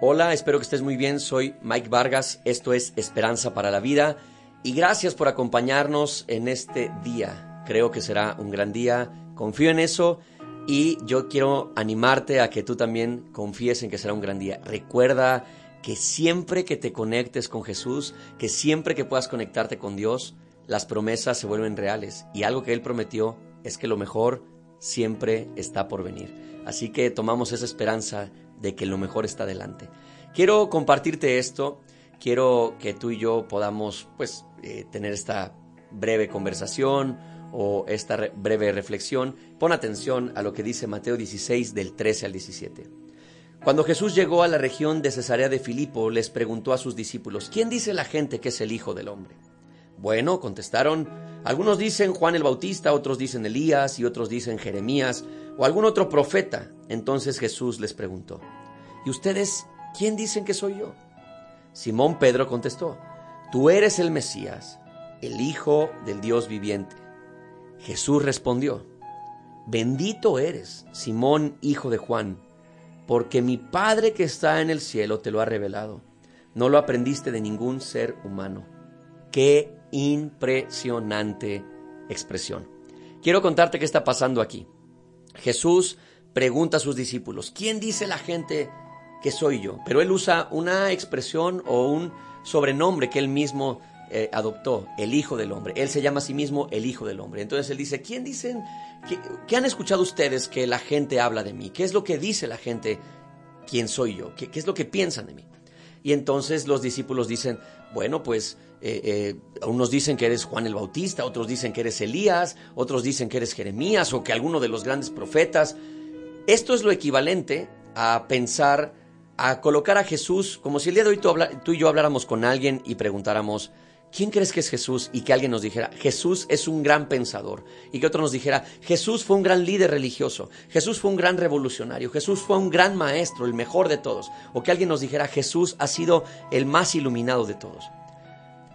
Hola, espero que estés muy bien. Soy Mike Vargas. Esto es Esperanza para la Vida. Y gracias por acompañarnos en este día. Creo que será un gran día. Confío en eso. Y yo quiero animarte a que tú también confíes en que será un gran día. Recuerda que siempre que te conectes con Jesús, que siempre que puedas conectarte con Dios, las promesas se vuelven reales. Y algo que Él prometió es que lo mejor siempre está por venir. Así que tomamos esa esperanza de que lo mejor está delante. Quiero compartirte esto, quiero que tú y yo podamos pues eh, tener esta breve conversación o esta breve reflexión. Pon atención a lo que dice Mateo 16 del 13 al 17. Cuando Jesús llegó a la región de Cesarea de Filipo, les preguntó a sus discípulos, ¿quién dice la gente que es el Hijo del Hombre? Bueno, contestaron, algunos dicen Juan el Bautista, otros dicen Elías y otros dicen Jeremías o algún otro profeta. Entonces Jesús les preguntó, ¿y ustedes quién dicen que soy yo? Simón Pedro contestó, tú eres el Mesías, el Hijo del Dios viviente. Jesús respondió, bendito eres, Simón, hijo de Juan, porque mi Padre que está en el cielo te lo ha revelado. No lo aprendiste de ningún ser humano. Qué impresionante expresión. Quiero contarte qué está pasando aquí. Jesús pregunta a sus discípulos, ¿quién dice la gente que soy yo? Pero él usa una expresión o un sobrenombre que él mismo eh, adoptó, el Hijo del Hombre. Él se llama a sí mismo el Hijo del Hombre. Entonces él dice, ¿quién dicen, qué, han escuchado ustedes que la gente habla de mí? ¿Qué es lo que dice la gente quién soy yo? ¿Qué, qué es lo que piensan de mí? Y entonces los discípulos dicen, bueno, pues eh, eh, unos dicen que eres Juan el Bautista, otros dicen que eres Elías, otros dicen que eres Jeremías o que alguno de los grandes profetas. Esto es lo equivalente a pensar, a colocar a Jesús como si el día de hoy tú, tú y yo habláramos con alguien y preguntáramos, ¿quién crees que es Jesús? Y que alguien nos dijera, Jesús es un gran pensador. Y que otro nos dijera, Jesús fue un gran líder religioso, Jesús fue un gran revolucionario, Jesús fue un gran maestro, el mejor de todos. O que alguien nos dijera, Jesús ha sido el más iluminado de todos.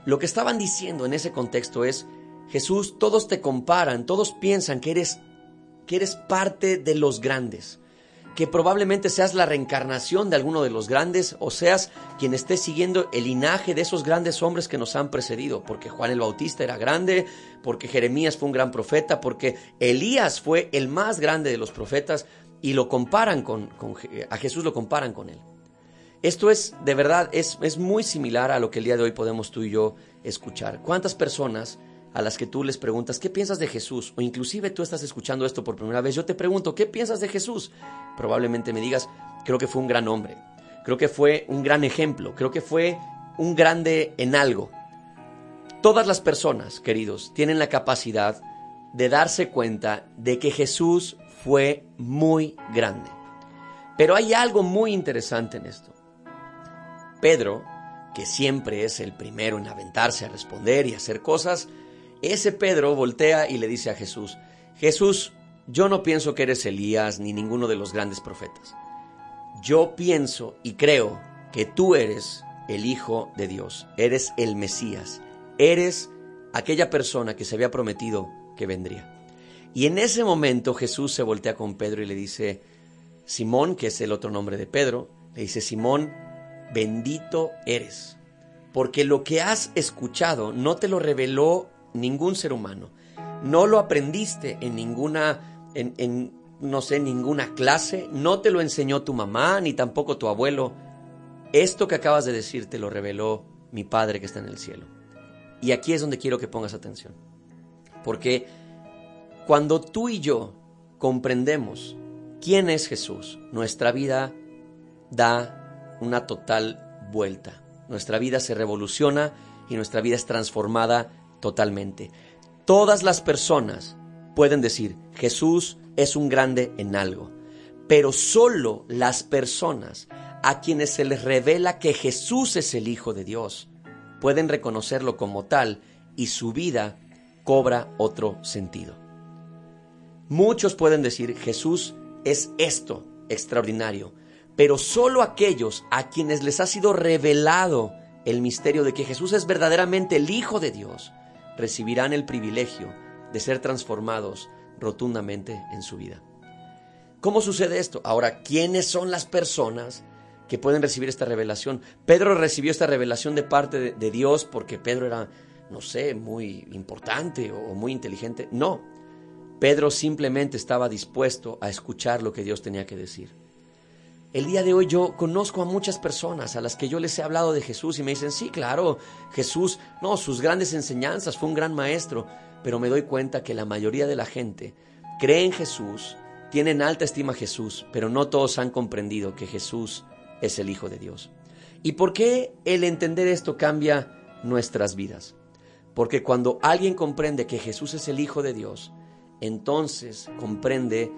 Lo que estaban diciendo en ese contexto es, Jesús, todos te comparan, todos piensan que eres, que eres parte de los grandes, que probablemente seas la reencarnación de alguno de los grandes o seas quien esté siguiendo el linaje de esos grandes hombres que nos han precedido, porque Juan el Bautista era grande, porque Jeremías fue un gran profeta, porque Elías fue el más grande de los profetas y lo comparan con, a Jesús lo comparan con él. Esto es, de verdad, es, es muy similar a lo que el día de hoy podemos tú y yo escuchar. ¿Cuántas personas a las que tú les preguntas, ¿qué piensas de Jesús? O inclusive tú estás escuchando esto por primera vez, yo te pregunto, ¿qué piensas de Jesús? Probablemente me digas, creo que fue un gran hombre, creo que fue un gran ejemplo, creo que fue un grande en algo. Todas las personas, queridos, tienen la capacidad de darse cuenta de que Jesús fue muy grande. Pero hay algo muy interesante en esto. Pedro, que siempre es el primero en aventarse a responder y hacer cosas, ese Pedro voltea y le dice a Jesús, Jesús, yo no pienso que eres Elías ni ninguno de los grandes profetas. Yo pienso y creo que tú eres el Hijo de Dios, eres el Mesías, eres aquella persona que se había prometido que vendría. Y en ese momento Jesús se voltea con Pedro y le dice, Simón, que es el otro nombre de Pedro, le dice, Simón, bendito eres, porque lo que has escuchado no te lo reveló ningún ser humano, no lo aprendiste en ninguna, en, no sé, ninguna clase, no te lo enseñó tu mamá, ni tampoco tu abuelo. Esto que acabas de decir te lo reveló mi Padre que está en el cielo. Y aquí es donde quiero que pongas atención. Porque cuando tú y yo comprendemos quién es Jesús, nuestra vida da una total vuelta. Nuestra vida se revoluciona y nuestra vida es transformada totalmente. Todas las personas pueden decir, Jesús es un grande en algo, pero solo las personas a quienes se les revela que Jesús es el Hijo de Dios pueden reconocerlo como tal y su vida cobra otro sentido. Muchos pueden decir, Jesús es esto extraordinario, pero solo aquellos a quienes les ha sido revelado el misterio de que Jesús es verdaderamente el Hijo de Dios, recibirán el privilegio de ser transformados rotundamente en su vida. ¿Cómo sucede esto? Ahora, ¿quiénes son las personas que pueden recibir esta revelación. Pedro recibió esta revelación de parte de, Dios porque Pedro era, no sé, muy importante o muy inteligente. No, Pedro simplemente estaba dispuesto a escuchar lo que Dios tenía que decir. El día de hoy yo conozco a muchas personas a las que yo les he hablado de Jesús y me dicen, sí, claro, Jesús, no, sus grandes enseñanzas, fue un gran maestro, pero me doy cuenta que la mayoría de la gente cree en Jesús, tienen alta estima a Jesús, pero no todos han comprendido que Jesús es el Hijo de Dios. ¿Y por qué el entender esto cambia nuestras vidas? Porque cuando alguien comprende que Jesús es el Hijo de Dios, entonces comprende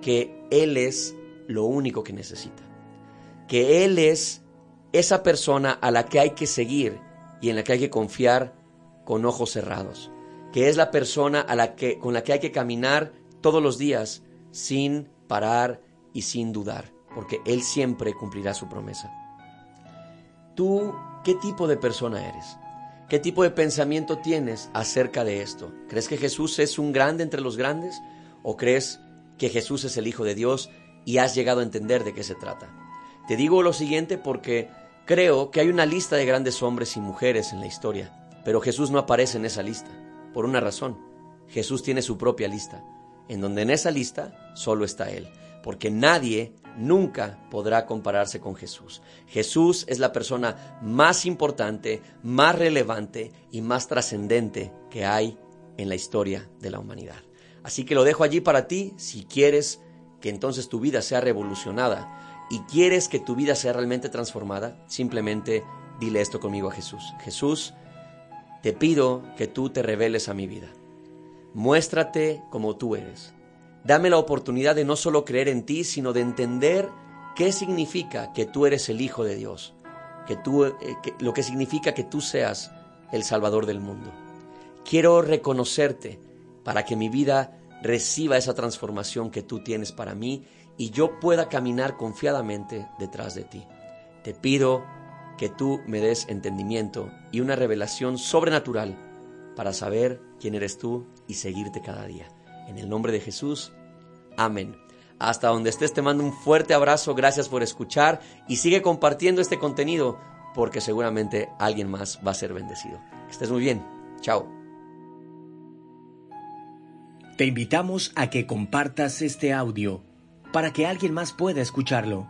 que Él es lo único que necesita. Que Él es esa persona a la que hay que seguir y en la que hay que confiar con ojos cerrados. Que es la persona a la que, con la que hay que caminar todos los días sin parar y sin dudar, porque Él siempre cumplirá su promesa. ¿Tú qué tipo de persona eres? ¿Qué tipo de pensamiento tienes acerca de esto? ¿Crees que Jesús es un grande entre los grandes? ¿O crees que Jesús es el Hijo de Dios y has llegado a entender de qué se trata. Te digo lo siguiente porque creo que hay una lista de grandes hombres y mujeres en la historia, pero Jesús no aparece en esa lista, por una razón. Jesús tiene su propia lista, en donde en esa lista solo está Él, porque nadie nunca podrá compararse con Jesús. Jesús es la persona más importante, más relevante y más trascendente que hay en la historia de la humanidad. Así que lo dejo allí para ti si quieres que entonces tu vida sea revolucionada y quieres que tu vida sea realmente transformada, simplemente dile esto conmigo a Jesús. Jesús, te pido que tú te reveles a mi vida. Muéstrate como tú eres. Dame la oportunidad de no solo creer en ti, sino de entender qué significa que tú eres el Hijo de Dios, que tú, eh, lo que significa que tú seas el Salvador del mundo. Quiero reconocerte para que mi vida reciba esa transformación que tú tienes para mí y yo pueda caminar confiadamente detrás de ti. Te pido que tú me des entendimiento y una revelación sobrenatural para saber quién eres tú y seguirte cada día. En el nombre de Jesús, amén. Hasta donde estés te mando un fuerte abrazo, gracias por escuchar y sigue compartiendo este contenido porque seguramente alguien más va a ser bendecido. Que estés muy bien. Chao. Te invitamos a que compartas este audio para que alguien más pueda escucharlo.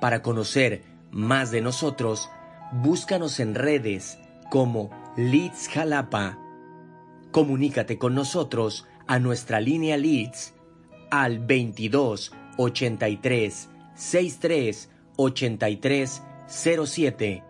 Para conocer más de nosotros, búscanos en redes como Leeds Jalapa. Comunícate con nosotros a nuestra línea Leeds al 22 83 63 83 07